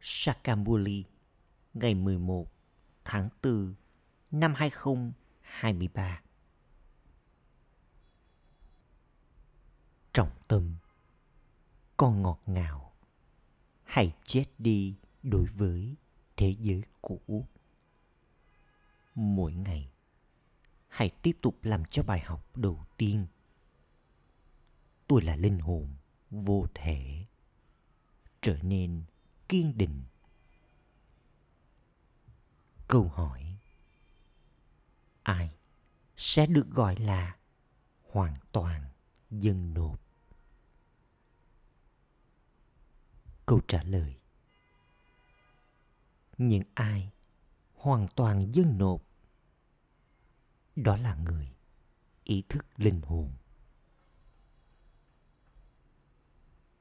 Sakamuli ngày 11 tháng 4 năm 2023. Trọng tâm, Con ngọt ngào Hãy chết đi đối với thế giới cũ. Mỗi ngày, hãy tiếp tục làm cho bài học đầu tiên. Tôi là linh hồn vô thể, trở nên kiên định. Câu hỏi, ai sẽ được gọi là hoàn toàn dân nộp? Câu trả lời, những ai hoàn toàn dân nộp, đó là người ý thức linh hồn.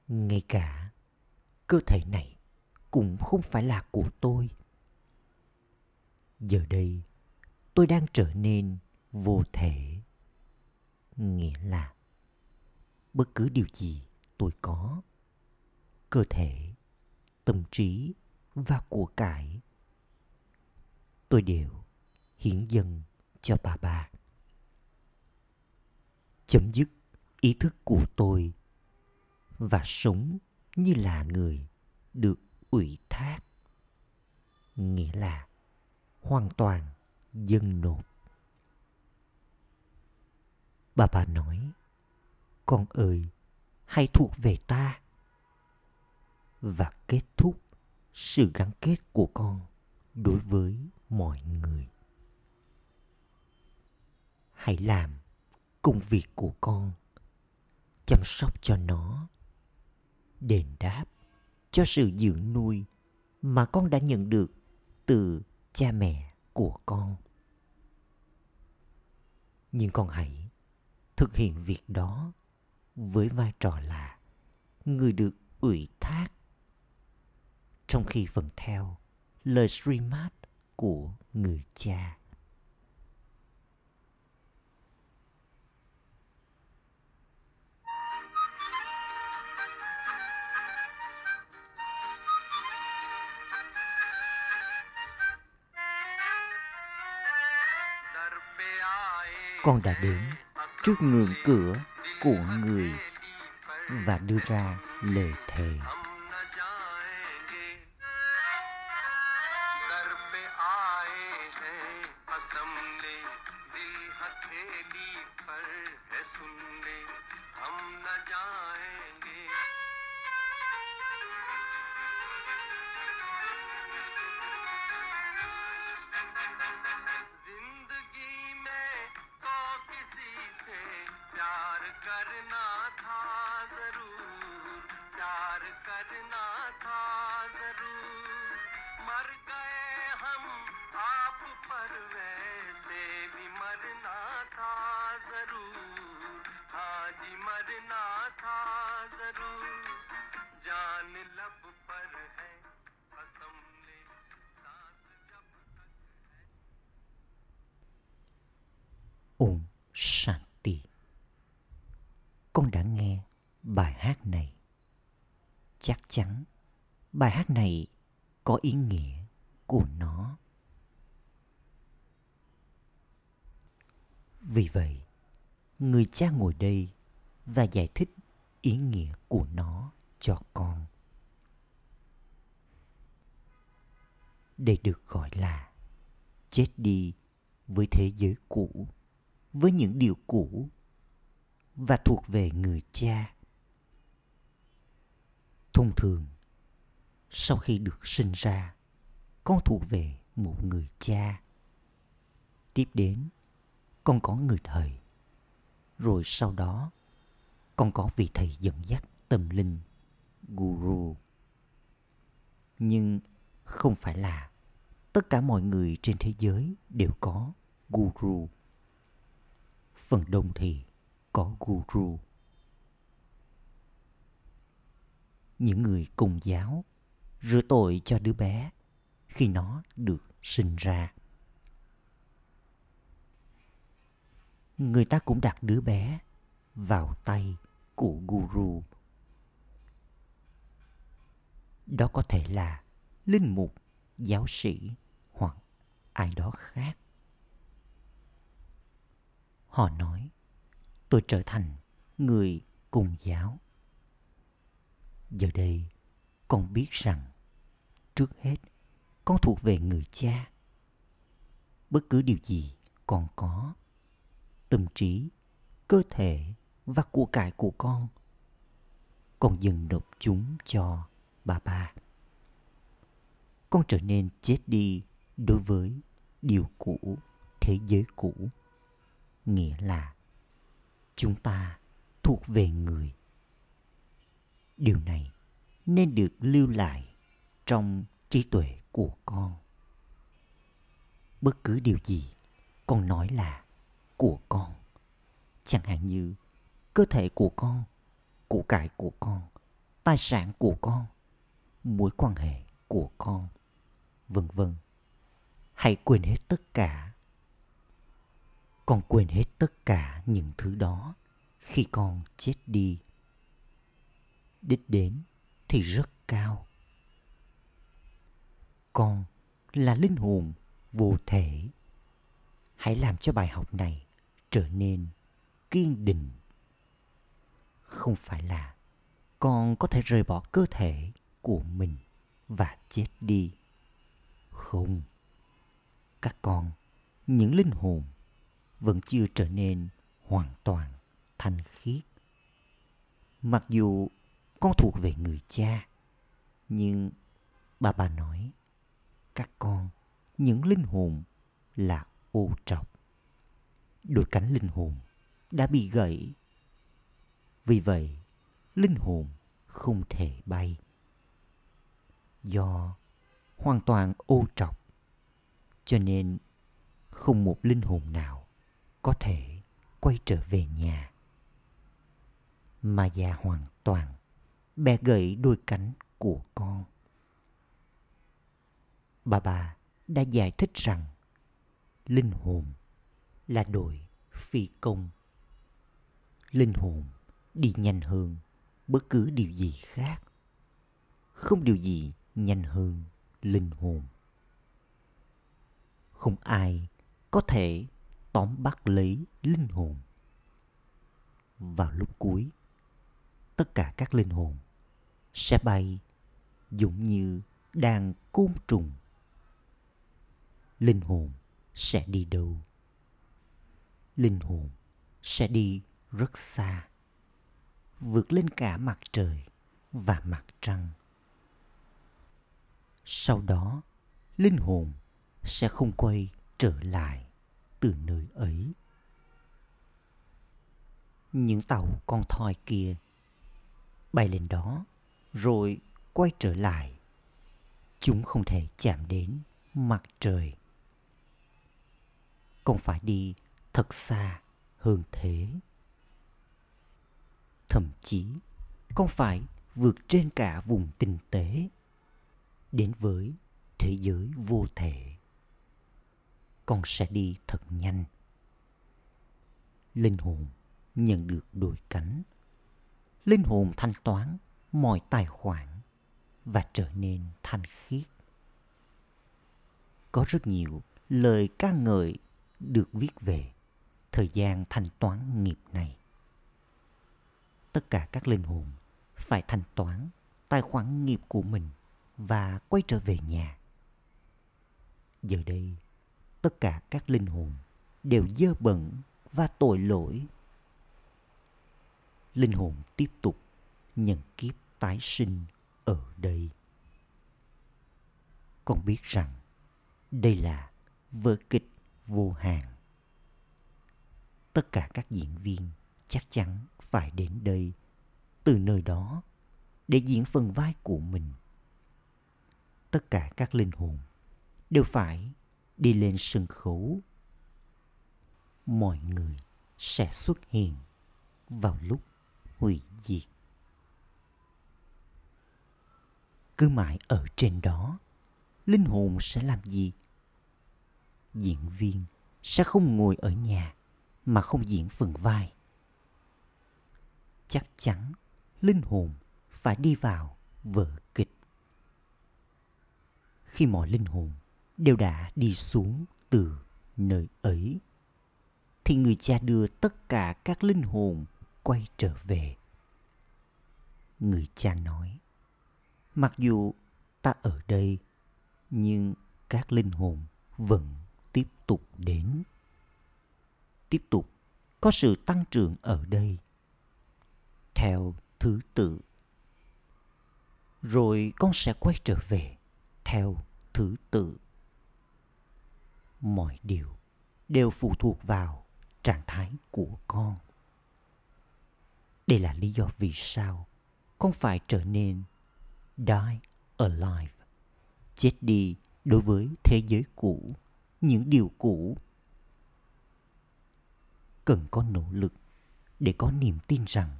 Ngay cả cơ thể này cũng không phải là của tôi. Giờ đây, tôi đang trở nên vô thể. Nghĩa là bất cứ điều gì tôi có, cơ thể, tâm trí và của cải, tôi đều hiến dâng cho bà bà. Chấm dứt ý thức của tôi và sống như là người được ủy thác. Nghĩa là hoàn toàn dân nộp. Bà bà nói, con ơi, hãy thuộc về ta. Và kết thúc sự gắn kết của con đối với mọi người. Hãy làm công việc của con, chăm sóc cho nó, đền đáp cho sự dưỡng nuôi mà con đã nhận được từ cha mẹ của con nhưng con hãy thực hiện việc đó với vai trò là người được ủy thác trong khi vẫn theo lời streamat của người cha. Con đã đến trước ngưỡng cửa của người và đưa ra lời thề. Bài hát này có ý nghĩa của nó. Vì vậy, người cha ngồi đây và giải thích ý nghĩa của nó cho con. để được gọi là chết đi với thế giới cũ với những điều cũ và thuộc về người cha thông thường sau khi được sinh ra, con thuộc về một người cha. Tiếp đến, con có người thầy. Rồi sau đó, con có vị thầy dẫn dắt tâm linh, guru. Nhưng không phải là tất cả mọi người trên thế giới đều có guru. Phần đông thì có guru. Những người cùng giáo rửa tội cho đứa bé khi nó được sinh ra. Người ta cũng đặt đứa bé vào tay của guru. Đó có thể là linh mục, giáo sĩ hoặc ai đó khác họ nói, tôi trở thành người cùng giáo giờ đây con biết rằng, trước hết, con thuộc về người cha. Bất cứ điều gì con có, tâm trí, cơ thể và của cải của con con dừng nộp chúng cho bà ba. Con trở nên chết đi đối với điều cũ, thế giới cũ, nghĩa là chúng ta thuộc về người. Điều này nên được lưu lại trong trí tuệ của con. Bất cứ điều gì con nói là của con, chẳng hạn như cơ thể của con, của cải của con, tài sản của con, mối quan hệ của con, vân vân. Hãy quên hết tất cả. Con quên hết tất cả những thứ đó khi con chết đi. Đích đến thì rất cao. Con là linh hồn vô thể. Hãy làm cho bài học này trở nên kiên định. Không phải là con có thể rời bỏ cơ thể của mình và chết đi. Không. Các con, những linh hồn vẫn chưa trở nên hoàn toàn thanh khiết. Mặc dù con thuộc về người cha. Nhưng bà bà nói, các con, những linh hồn là ô trọc. Đôi cánh linh hồn đã bị gãy. Vì vậy, linh hồn không thể bay. Do hoàn toàn ô trọc, cho nên không một linh hồn nào có thể quay trở về nhà. Mà già hoàn toàn bẻ gãy đôi cánh của con. Bà bà đã giải thích rằng linh hồn là đội phi công. Linh hồn đi nhanh hơn bất cứ điều gì khác. Không điều gì nhanh hơn linh hồn. Không ai có thể tóm bắt lấy linh hồn. Vào lúc cuối, tất cả các linh hồn sẽ bay dũng như đàn côn trùng. Linh hồn sẽ đi đâu? Linh hồn sẽ đi rất xa, vượt lên cả mặt trời và mặt trăng. Sau đó, linh hồn sẽ không quay trở lại từ nơi ấy. Những tàu con thoi kia bay lên đó rồi quay trở lại. Chúng không thể chạm đến mặt trời. Còn phải đi thật xa hơn thế. Thậm chí con phải vượt trên cả vùng tinh tế. Đến với thế giới vô thể. Con sẽ đi thật nhanh. Linh hồn nhận được đôi cánh. Linh hồn thanh toán mọi tài khoản và trở nên thanh khiết. Có rất nhiều lời ca ngợi được viết về thời gian thanh toán nghiệp này. Tất cả các linh hồn phải thanh toán tài khoản nghiệp của mình và quay trở về nhà. Giờ đây, tất cả các linh hồn đều dơ bẩn và tội lỗi. Linh hồn tiếp tục nhận kiếp tái sinh ở đây. Con biết rằng đây là vở kịch vô hạn tất cả các diễn viên chắc chắn phải đến đây, từ nơi đó, để diễn phần vai của mình. Tất cả các linh hồn đều phải đi lên sân khấu. Mọi người sẽ xuất hiện vào lúc hủy diệt. Cứ mãi ở trên đó. Linh hồn sẽ làm gì? Diễn viên sẽ không ngồi ở nhà mà không diễn phần vai. Chắc chắn linh hồn phải đi vào vở kịch. Khi mọi linh hồn đều đã đi xuống từ nơi ấy, thì người cha đưa tất cả các linh hồn quay trở về. Người cha nói mặc dù ta ở đây, nhưng các linh hồn vẫn tiếp tục đến. Tiếp tục có sự tăng trưởng ở đây. Theo thứ tự. Rồi con sẽ quay trở về theo thứ tự. Mọi điều đều phụ thuộc vào trạng thái của con. Đây là lý do vì sao con phải trở nên die alive. Chết đi đối với thế giới cũ, những điều cũ. Cần có nỗ lực để có niềm tin rằng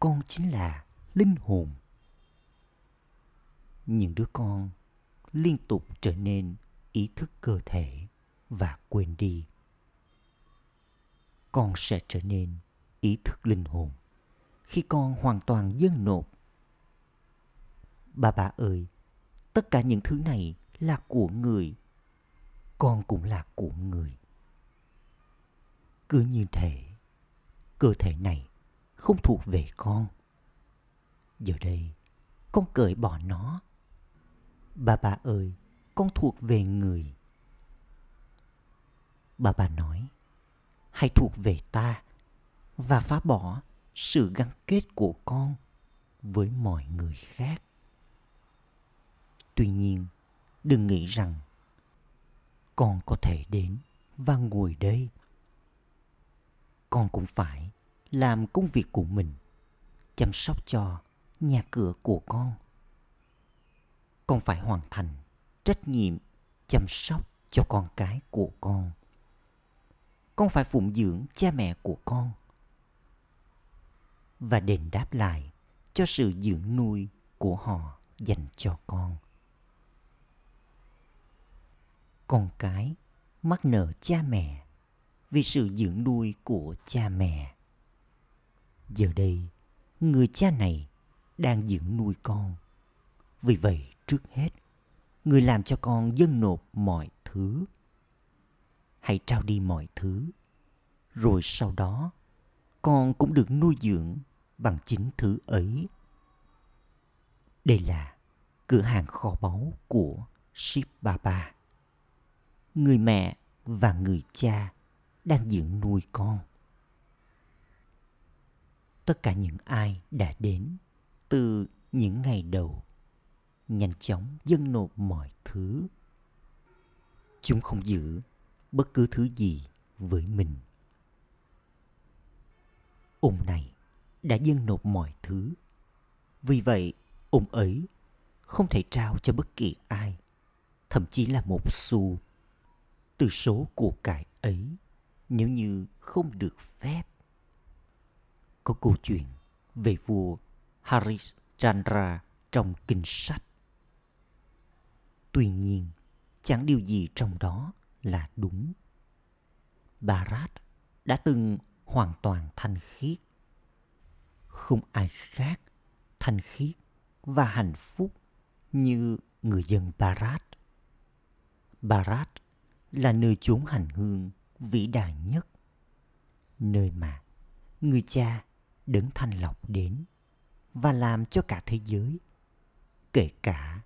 con chính là linh hồn. Những đứa con liên tục trở nên ý thức cơ thể và quên đi. Con sẽ trở nên ý thức linh hồn khi con hoàn toàn dâng nộp bà bà ơi, tất cả những thứ này là của người. Con cũng là của người. Cứ như thể, cơ thể này không thuộc về con. Giờ đây, con cởi bỏ nó. Bà bà ơi, con thuộc về người. Bà bà nói, hãy thuộc về ta và phá bỏ sự gắn kết của con với mọi người khác tuy nhiên, đừng nghĩ rằng con có thể đến và ngồi đây. Con cũng phải làm công việc của mình, chăm sóc cho nhà cửa của con. Con phải hoàn thành trách nhiệm chăm sóc cho con cái của con. Con phải phụng dưỡng cha mẹ của con và đền đáp lại cho sự dưỡng nuôi của họ dành cho con con cái mắc nợ cha mẹ vì sự dưỡng nuôi của cha mẹ. Giờ đây, người cha này đang dưỡng nuôi con. Vì vậy, trước hết, người làm cho con dâng nộp mọi thứ. Hãy trao đi mọi thứ, rồi sau đó, con cũng được nuôi dưỡng bằng chính thứ ấy. Đây là cửa hàng kho báu của ship baba người mẹ và người cha đang dưỡng nuôi con. Tất cả những ai đã đến từ những ngày đầu, nhanh chóng dâng nộp mọi thứ. Chúng không giữ bất cứ thứ gì với mình. Ông này đã dâng nộp mọi thứ. Vì vậy, ông ấy không thể trao cho bất kỳ ai, thậm chí là một xu từ số của cải ấy, nếu như không được phép. Có câu chuyện về vua Harishchandra trong kinh sách. Tuy nhiên, chẳng điều gì trong đó là đúng. Bharat đã từng hoàn toàn thanh khiết. Không ai khác thanh khiết và hạnh phúc như người dân Bharat. Bharat là nơi chốn hành hương vĩ đại nhất, nơi mà người cha đấng thanh lọc đến và làm cho cả thế giới, kể cả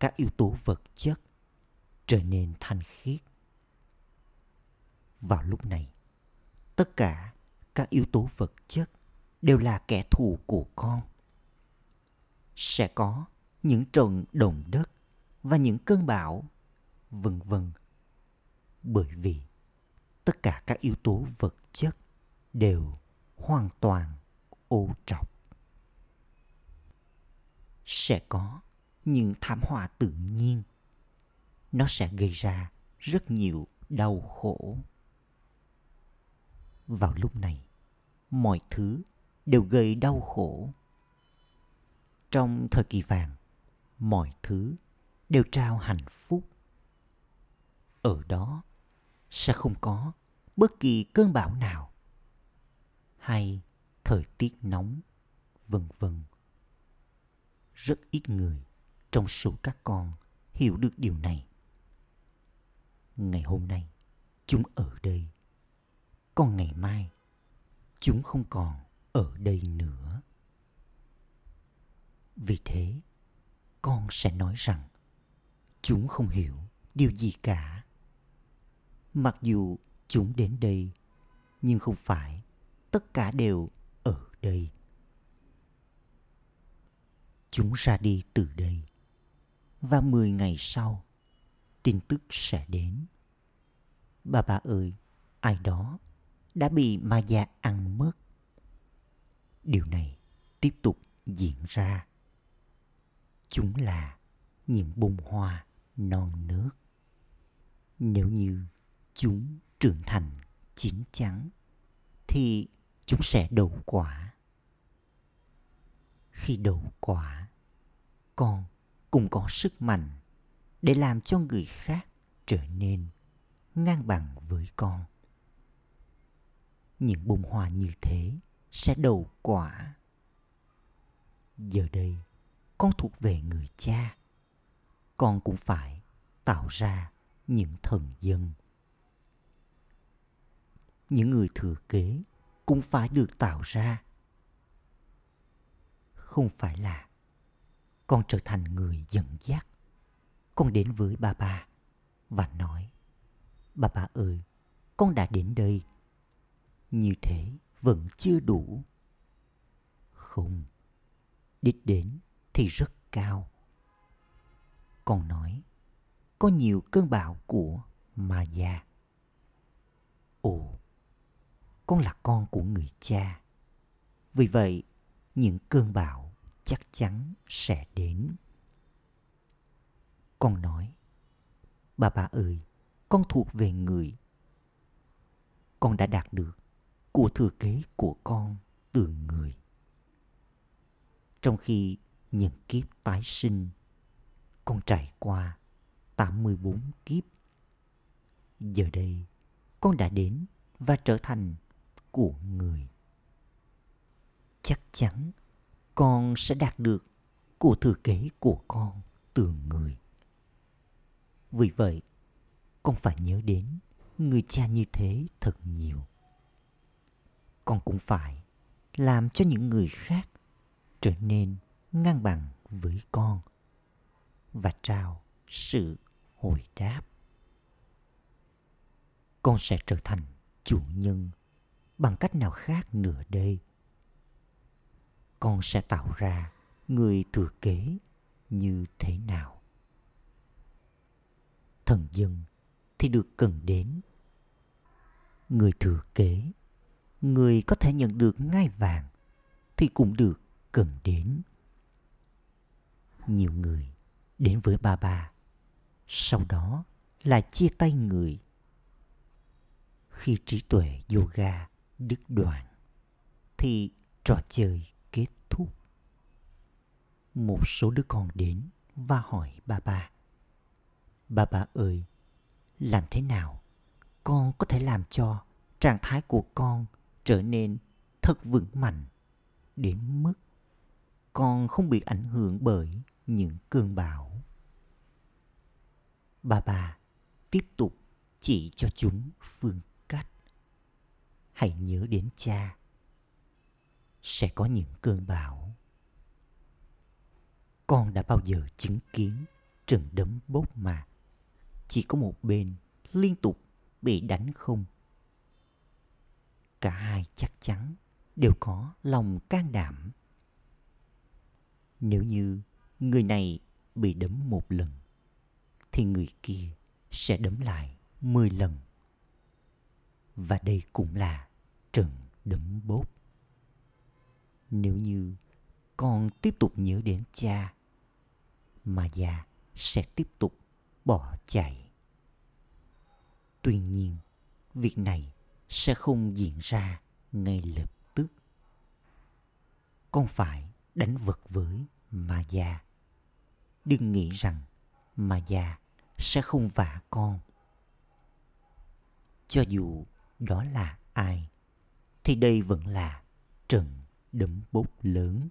các yếu tố vật chất trở nên thanh khiết. Vào lúc này, tất cả các yếu tố vật chất đều là kẻ thù của con. Sẽ có những trận động đất và những cơn bão, vân vân. Bởi vì tất cả các yếu tố vật chất đều hoàn toàn ô trọc. Sẽ có những thảm họa tự nhiên. Nó sẽ gây ra rất nhiều đau khổ. Vào lúc này, mọi thứ đều gây đau khổ. Trong thời kỳ vàng, mọi thứ đều trao hạnh phúc. Ở đó sẽ không có bất kỳ cơn bão nào hay thời tiết nóng, vân vân. Rất ít người trong số các con hiểu được điều này. Ngày hôm nay, chúng ở đây. Còn ngày mai, chúng không còn ở đây nữa. Vì thế, con sẽ nói rằng chúng không hiểu điều gì cả. Mặc dù chúng đến đây, nhưng không phải tất cả đều ở đây. Chúng ra đi từ đây và 10 ngày sau, tin tức sẽ đến. Bà bà ơi, ai đó đã bị ma già ăn mất. Điều này tiếp tục diễn ra. Chúng là những bông hoa non nước. Nếu như chúng trưởng thành chín chắn thì chúng sẽ đậu quả. Khi đậu quả, con cũng có sức mạnh để làm cho người khác trở nên ngang bằng với con. Những bông hoa như thế sẽ đậu quả. Giờ đây, con thuộc về người cha. Con cũng phải tạo ra những thần dân. Những người thừa kế cũng phải được tạo ra. Không phải là con trở thành người dẫn dắt. Con đến với bà bà và nói, bà bà ơi, con đã đến đây. Như thế vẫn chưa đủ. Không, đích đến thì rất cao. Con nói, có nhiều cơn bão của ma già. Ồ, con là con của người cha. Vì vậy, những cơn bão chắc chắn sẽ đến. Con nói, bà bà ơi, con thuộc về người. Con đã đạt được của thừa kế của con từ người. Trong khi những kiếp tái sinh, con trải qua 84 kiếp. Giờ đây, con đã đến và trở thành của người. Chắc chắn con sẽ đạt được của thừa kế của con từ người. Vì vậy, con phải nhớ đến người cha như thế thật nhiều. Con cũng phải làm cho những người khác trở nên ngang bằng với con và trao sự hồi đáp. Con sẽ trở thành chủ nhân bằng cách nào khác nữa đây? con sẽ tạo ra người thừa kế như thế nào? Thần dân thì được cần đến. Người thừa kế, người có thể nhận được ngai vàng thì cũng được cần đến. Nhiều người đến với ba ba, sau đó là chia tay người. Khi trí tuệ yoga đứt đoạn thì trò chơi kết thúc. một số đứa con đến và hỏi bà bà. Bà bà ơi, làm thế nào con có thể làm cho trạng thái của con trở nên thật vững mạnh đến mức con không bị ảnh hưởng bởi những cơn bão. Bà bà tiếp tục chỉ cho chúng phương. Hãy nhớ đến cha. Sẽ có những cơn bão con đã bao giờ chứng kiến trận đấm bốc mà chỉ có một bên liên tục bị đánh không? Cả hai chắc chắn đều có lòng can đảm. Nếu như người này bị đấm một lần, thì người kia sẽ đấm lại mười lần. Và đây cũng là trận đấm bốc. Nếu như con tiếp tục nhớ đến cha, mà già sẽ tiếp tục bỏ chạy. Tuy nhiên, việc này sẽ không diễn ra ngay lập tức. Con phải đánh vật với mà già. Đừng nghĩ rằng mà già sẽ không vả con. Cho dù đó là ai thì đây vẫn là trận đấm bốc lớn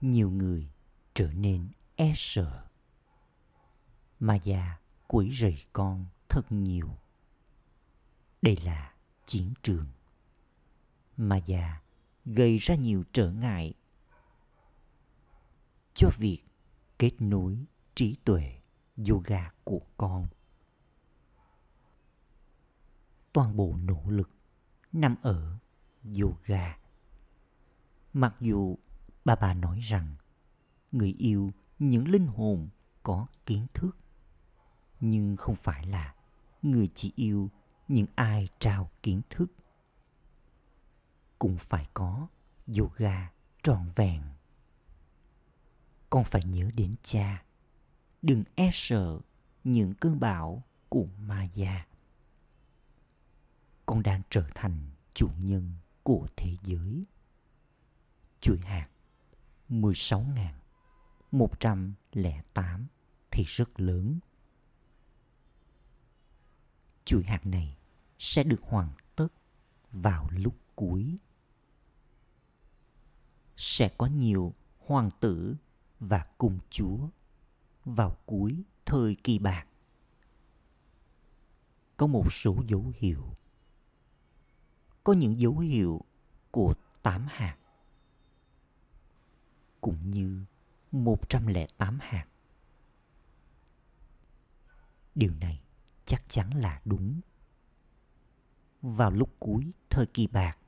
nhiều người trở nên e sợ mà già quấy rầy con thật nhiều. Đây là chiến trường. Mà già gây ra nhiều trở ngại cho việc kết nối trí tuệ yoga của con. Toàn bộ nỗ lực nằm ở yoga. Mặc dù bà bà nói rằng người yêu những linh hồn có kiến thức, nhưng không phải là người chỉ yêu những ai trao kiến thức. Cũng phải có yoga trọn vẹn. Con phải nhớ đến cha, đừng e sợ những cơn bão của ma già con đang trở thành chủ nhân của thế giới chuỗi hạt 16.108 thì rất lớn. Chuỗi hạt này sẽ được hoàn tất vào lúc cuối. Sẽ có nhiều hoàng tử và cung chúa vào cuối thời kỳ bạc. Có một số dấu hiệu. Có những dấu hiệu của tám hạt, cũng như 108 hạt. Điều này chắc chắn là đúng. Vào lúc cuối thời kỳ bạc,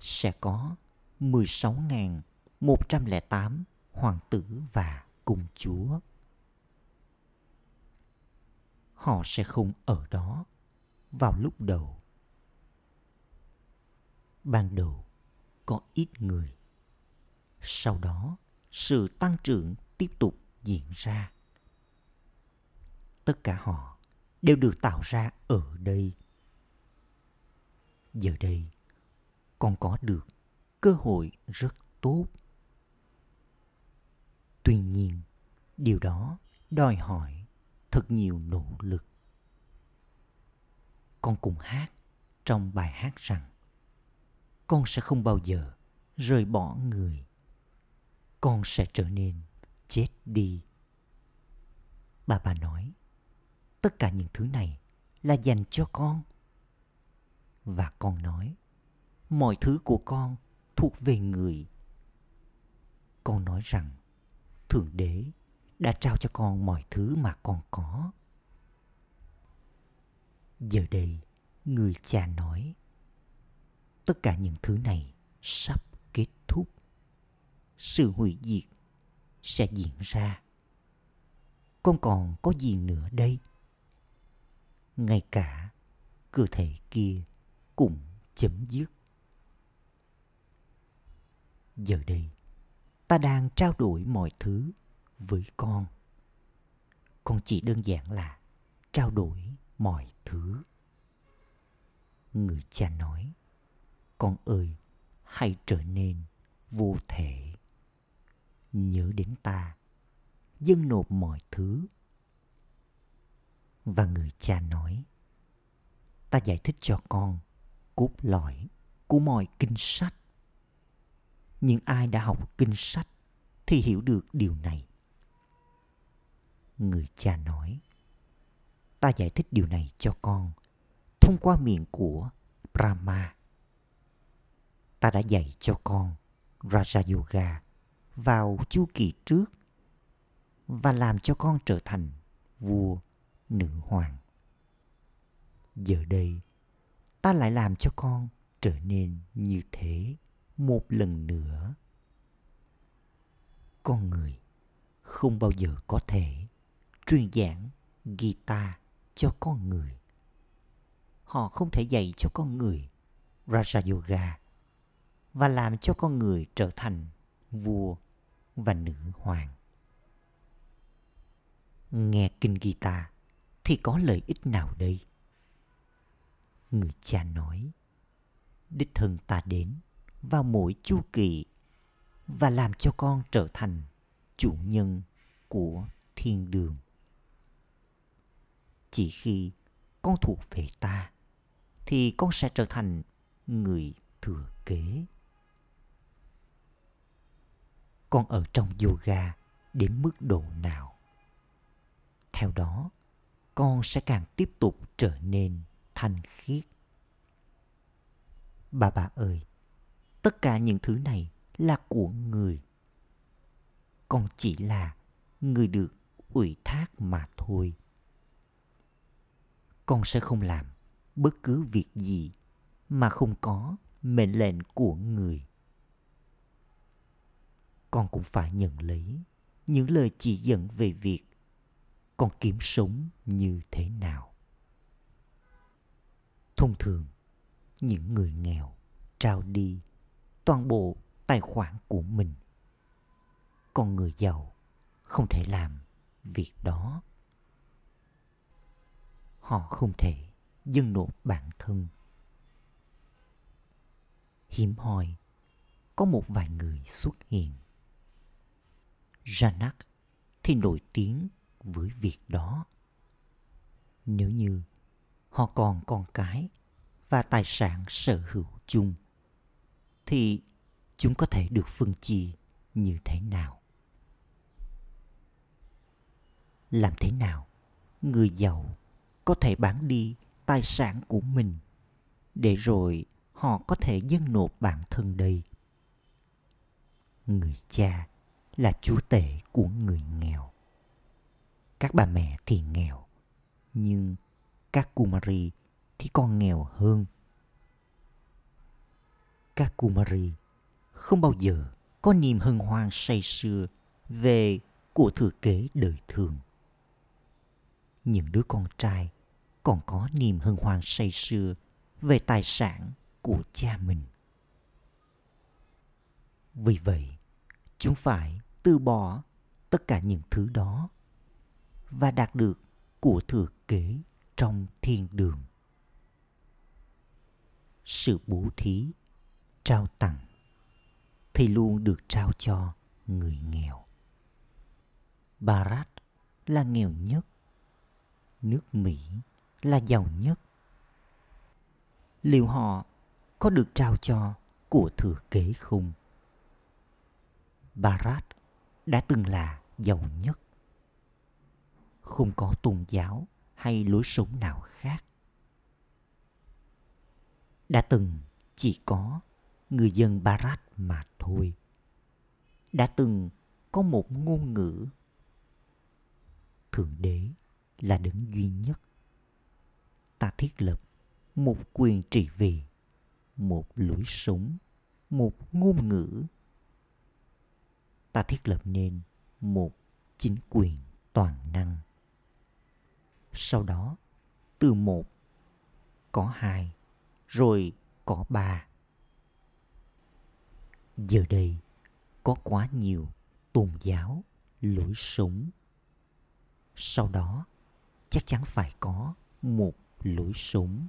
sẽ có 16.108 hoàng tử và cung chúa. Họ sẽ không ở đó vào lúc đầu. Ban đầu, có ít người. Sau đó, sự tăng trưởng tiếp tục diễn ra. Tất cả họ đều được tạo ra ở đây. Giờ đây, con có được cơ hội rất tốt. Tuy nhiên, điều đó đòi hỏi thật nhiều nỗ lực. Con cùng hát trong bài hát rằng con sẽ không bao giờ rời bỏ người con sẽ trở nên chết đi. Bà bà nói, tất cả những thứ này là dành cho con. Và con nói, mọi thứ của con thuộc về người. Con nói rằng, Thượng Đế đã trao cho con mọi thứ mà con có. Giờ đây, người cha nói, tất cả những thứ này sắp kết thúc. Sự hủy diệt sẽ diễn ra. Con còn có gì nữa đây. Ngay cả cơ thể kia cũng chấm dứt. Giờ đây, ta đang trao đổi mọi thứ với con. Con chỉ đơn giản là trao đổi mọi thứ. Người cha nói con ơi, hãy trở nên vô thể. Nhớ đến ta, dâng nộp mọi thứ. Và người cha nói, ta giải thích cho con cốt lõi của mọi kinh sách. Những ai đã học kinh sách thì hiểu được điều này. Người cha nói, ta giải thích điều này cho con thông qua miệng của brahma ta đã dạy cho con raja yoga vào chu kỳ trước và làm cho con trở thành vua nữ hoàng. Giờ đây, ta lại làm cho con trở nên như thế một lần nữa. Con người không bao giờ có thể truyền giảng guitar cho con người. Họ không thể dạy cho con người raja yoga và làm cho con người trở thành vua và nữ hoàng. Nghe kinh guitar thì có lợi ích nào đây? Người cha nói, đích thân ta đến vào mỗi chu kỳ và làm cho con trở thành chủ nhân của thiên đường. Chỉ khi con thuộc về ta thì con sẽ trở thành người thừa kế con ở trong yoga đến mức độ nào. Theo đó, con sẽ càng tiếp tục trở nên thanh khiết. Bà bà ơi, tất cả những thứ này là của người. Con chỉ là người được ủy thác mà thôi. Con sẽ không làm bất cứ việc gì mà không có mệnh lệnh của người con cũng phải nhận lấy những lời chỉ dẫn về việc con kiếm sống như thế nào. Thông thường, những người nghèo trao đi toàn bộ tài khoản của mình. Còn người giàu không thể làm việc đó. Họ không thể dâng nộp bản thân. Hiếm hoi, có một vài người xuất hiện. Janak thì nổi tiếng với việc đó. Nếu như họ còn con cái và tài sản sở hữu chung, thì chúng có thể được phân chia như thế nào? Làm thế nào người giàu có thể bán đi tài sản của mình để rồi họ có thể dâng nộp bản thân đây? Người cha là chúa tể của người nghèo. Các bà mẹ thì nghèo, nhưng các Kumari thì còn nghèo hơn. Các Kumari không bao giờ có niềm hân hoan say sưa về của thừa kế đời thường. Những đứa con trai còn có niềm hân hoan say sưa về tài sản của cha mình. Vì vậy, chúng phải từ bỏ tất cả những thứ đó và đạt được của thừa kế trong thiên đường. Sự bố thí, trao tặng, thì luôn được trao cho người nghèo. Barat là nghèo nhất, nước mỹ là giàu nhất. Liệu họ có được trao cho của thừa kế không? Barat đã từng là giàu nhất. Không có tôn giáo hay lối sống nào khác. Đã từng chỉ có người dân barat mà thôi. Đã từng có một ngôn ngữ. Thượng đế là đấng duy nhất. Ta thiết lập một quyền trị vì, một lối sống, một ngôn ngữ ta thiết lập nên một chính quyền toàn năng. Sau đó, từ một có hai, rồi có ba. Giờ đây có quá nhiều tôn giáo lối sống. Sau đó, chắc chắn phải có một lối sống.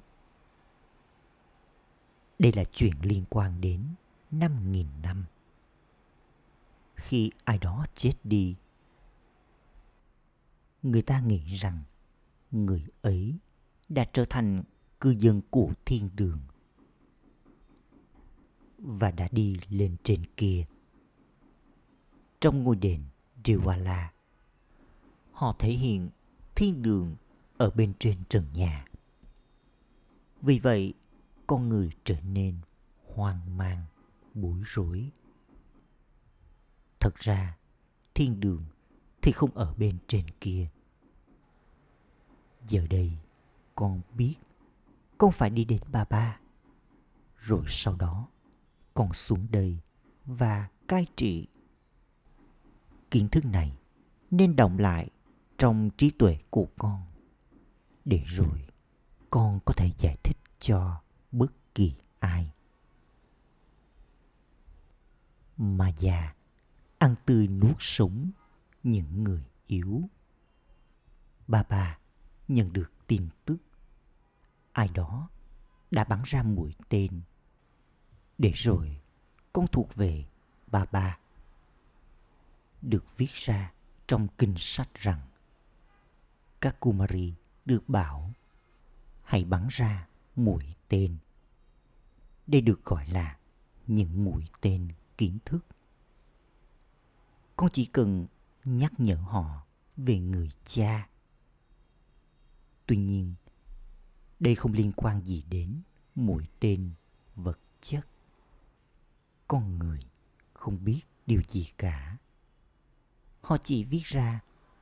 Đây là chuyện liên quan đến năm nghìn năm khi ai đó chết đi. Người ta nghĩ rằng người ấy đã trở thành cư dân của thiên đường và đã đi lên trên kia. Trong ngôi đền Diwala họ thể hiện thiên đường ở bên trên trần nhà. Vì vậy, con người trở nên hoang mang, bối rối. Thật ra, thiên đường thì không ở bên trên kia. Giờ đây, con biết con phải đi đến ba ba. Rồi sau đó, con xuống đây và cai trị. Kiến thức này nên động lại trong trí tuệ của con. Để rồi, con có thể giải thích cho bất kỳ ai. Mà già ăn tươi nuốt sống những người yếu. Bà bà nhận được tin tức ai đó đã bắn ra mũi tên để rồi con thuộc về bà bà được viết ra trong kinh sách rằng, các Kumari được bảo hãy bắn ra mũi tên. Đây được gọi là những mũi tên kiến thức con chỉ cần nhắc nhở họ về người cha Tuy nhiên, đây không liên quan gì đến mũi tên vật chất. Con người không biết điều gì cả. Họ chỉ viết ra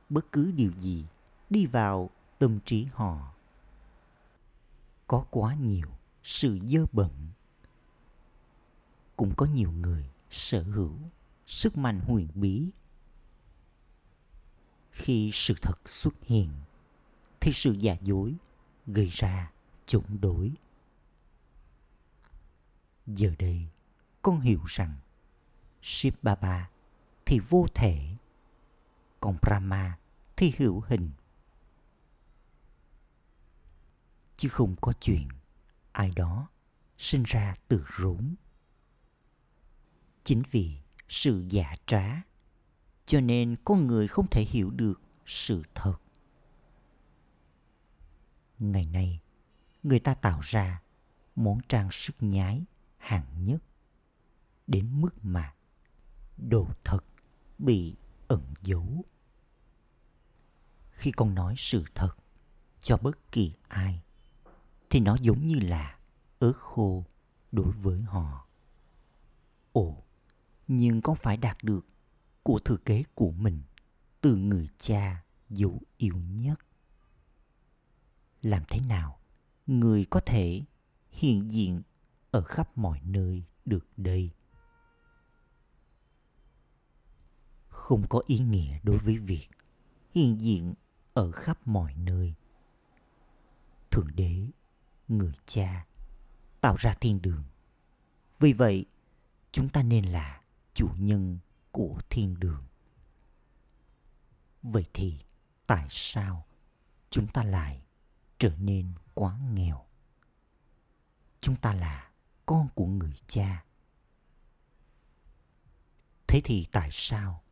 bất cứ điều gì đi vào tâm trí họ. Có quá nhiều sự dơ bẩn. Cũng có nhiều người sở hữu sức mạnh huyền bí. Khi sự thật xuất hiện, thì sự giả dối gây ra chống đối. Giờ đây, con hiểu rằng Shiv Baba thì vô thể, còn Brahma thì hữu hình. Chứ không có chuyện ai đó sinh ra từ rốn. Chính vì sự giả trá, cho nên con người không thể hiểu được sự thật. Ngày nay, người ta tạo ra món trang sức nhái hạng nhất đến mức mà đồ thật bị ẩn giấu. Khi con nói sự thật cho bất kỳ ai thì nó giống như là ớt khô đối với họ. Ồ, nhưng con phải đạt được của thừa kế của mình từ người cha dấu yêu nhất. Làm thế nào người có thể hiện diện ở khắp mọi nơi được đây? Không có ý nghĩa đối với việc hiện diện ở khắp mọi nơi. Thượng đế, người cha tạo ra thiên đường. Vì vậy, chúng ta nên là chủ nhân của thiên đường. Vậy thì tại sao chúng ta lại trở nên quá nghèo? Chúng ta là con của người cha. Thế thì tại sao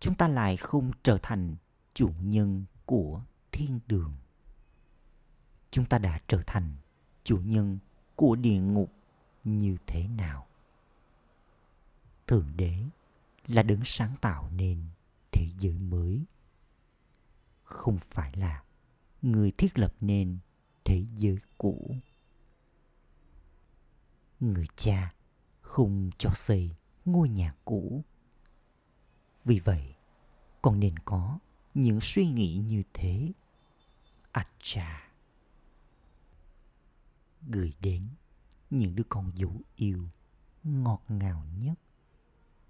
chúng ta lại không trở thành chủ nhân của thiên đường? Chúng ta đã trở thành chủ nhân của địa ngục như thế nào thượng đế là đứng sáng tạo nên thế giới mới. Không phải là người thiết lập nên thế giới cũ. Người cha không cho xây ngôi nhà cũ. Vì vậy, con nên có những suy nghĩ như thế. Acha. Gửi đến những đứa con dấu yêu ngọt ngào nhất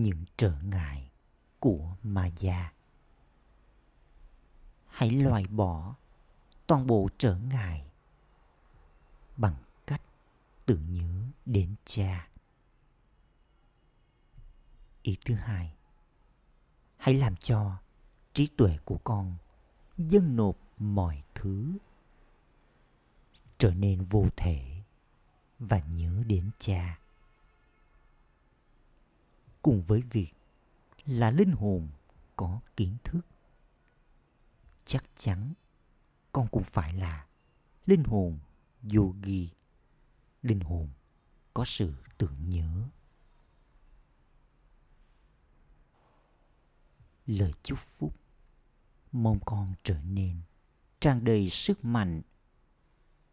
những trở ngại của Maya. Hãy loại bỏ toàn bộ trở ngại bằng cách tự nhớ đến cha. Ý thứ hai, hãy làm cho trí tuệ của con dâng nộp mọi thứ trở nên vô thể và nhớ đến cha cùng với việc là linh hồn có kiến thức. Chắc chắn con cũng phải là linh hồn yogi, linh hồn có sự tưởng nhớ. Lời chúc phúc mong con trở nên tràn đầy sức mạnh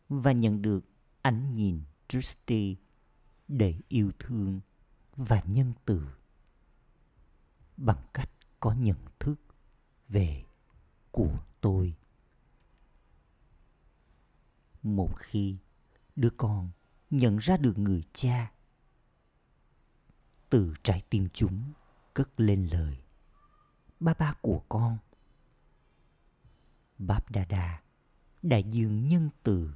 và nhận được ánh nhìn Trusty đầy yêu thương và nhân từ bằng cách có nhận thức về của tôi. Một khi đứa con nhận ra được người cha từ trái tim chúng cất lên lời, ba ba của con. Báp đa đa đại dương nhân từ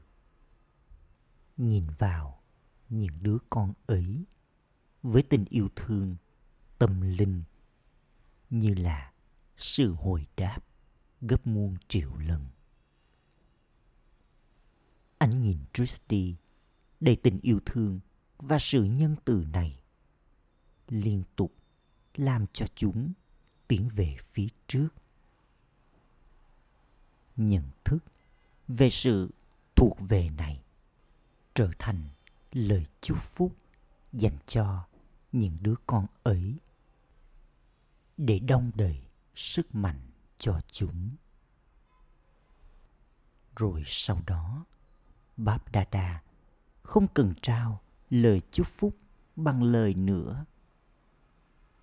nhìn vào những đứa con ấy với tình yêu thương, tâm linh như là sự hồi đáp gấp muôn triệu lần. Ánh nhìn Tristy đầy tình yêu thương và sự nhân từ này liên tục làm cho chúng tiến về phía trước. Nhận thức về sự thuộc về này trở thành lời chúc phúc dành cho những đứa con ấy để đong đầy sức mạnh cho chúng. Rồi sau đó báp đa đa không cần trao lời chúc phúc bằng lời nữa,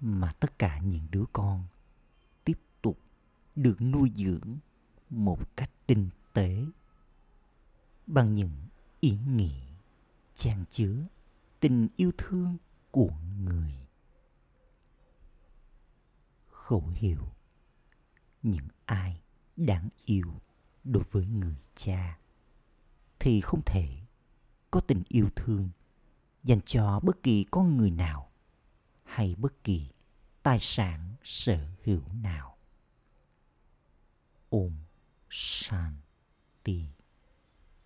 mà tất cả những đứa con tiếp tục được nuôi dưỡng một cách tinh tế bằng những ý nghĩ chan chứa tình yêu thương của người khẩu hiệu những ai đáng yêu đối với người cha thì không thể có tình yêu thương dành cho bất kỳ con người nào hay bất kỳ tài sản sở hữu nào. ôm Shanti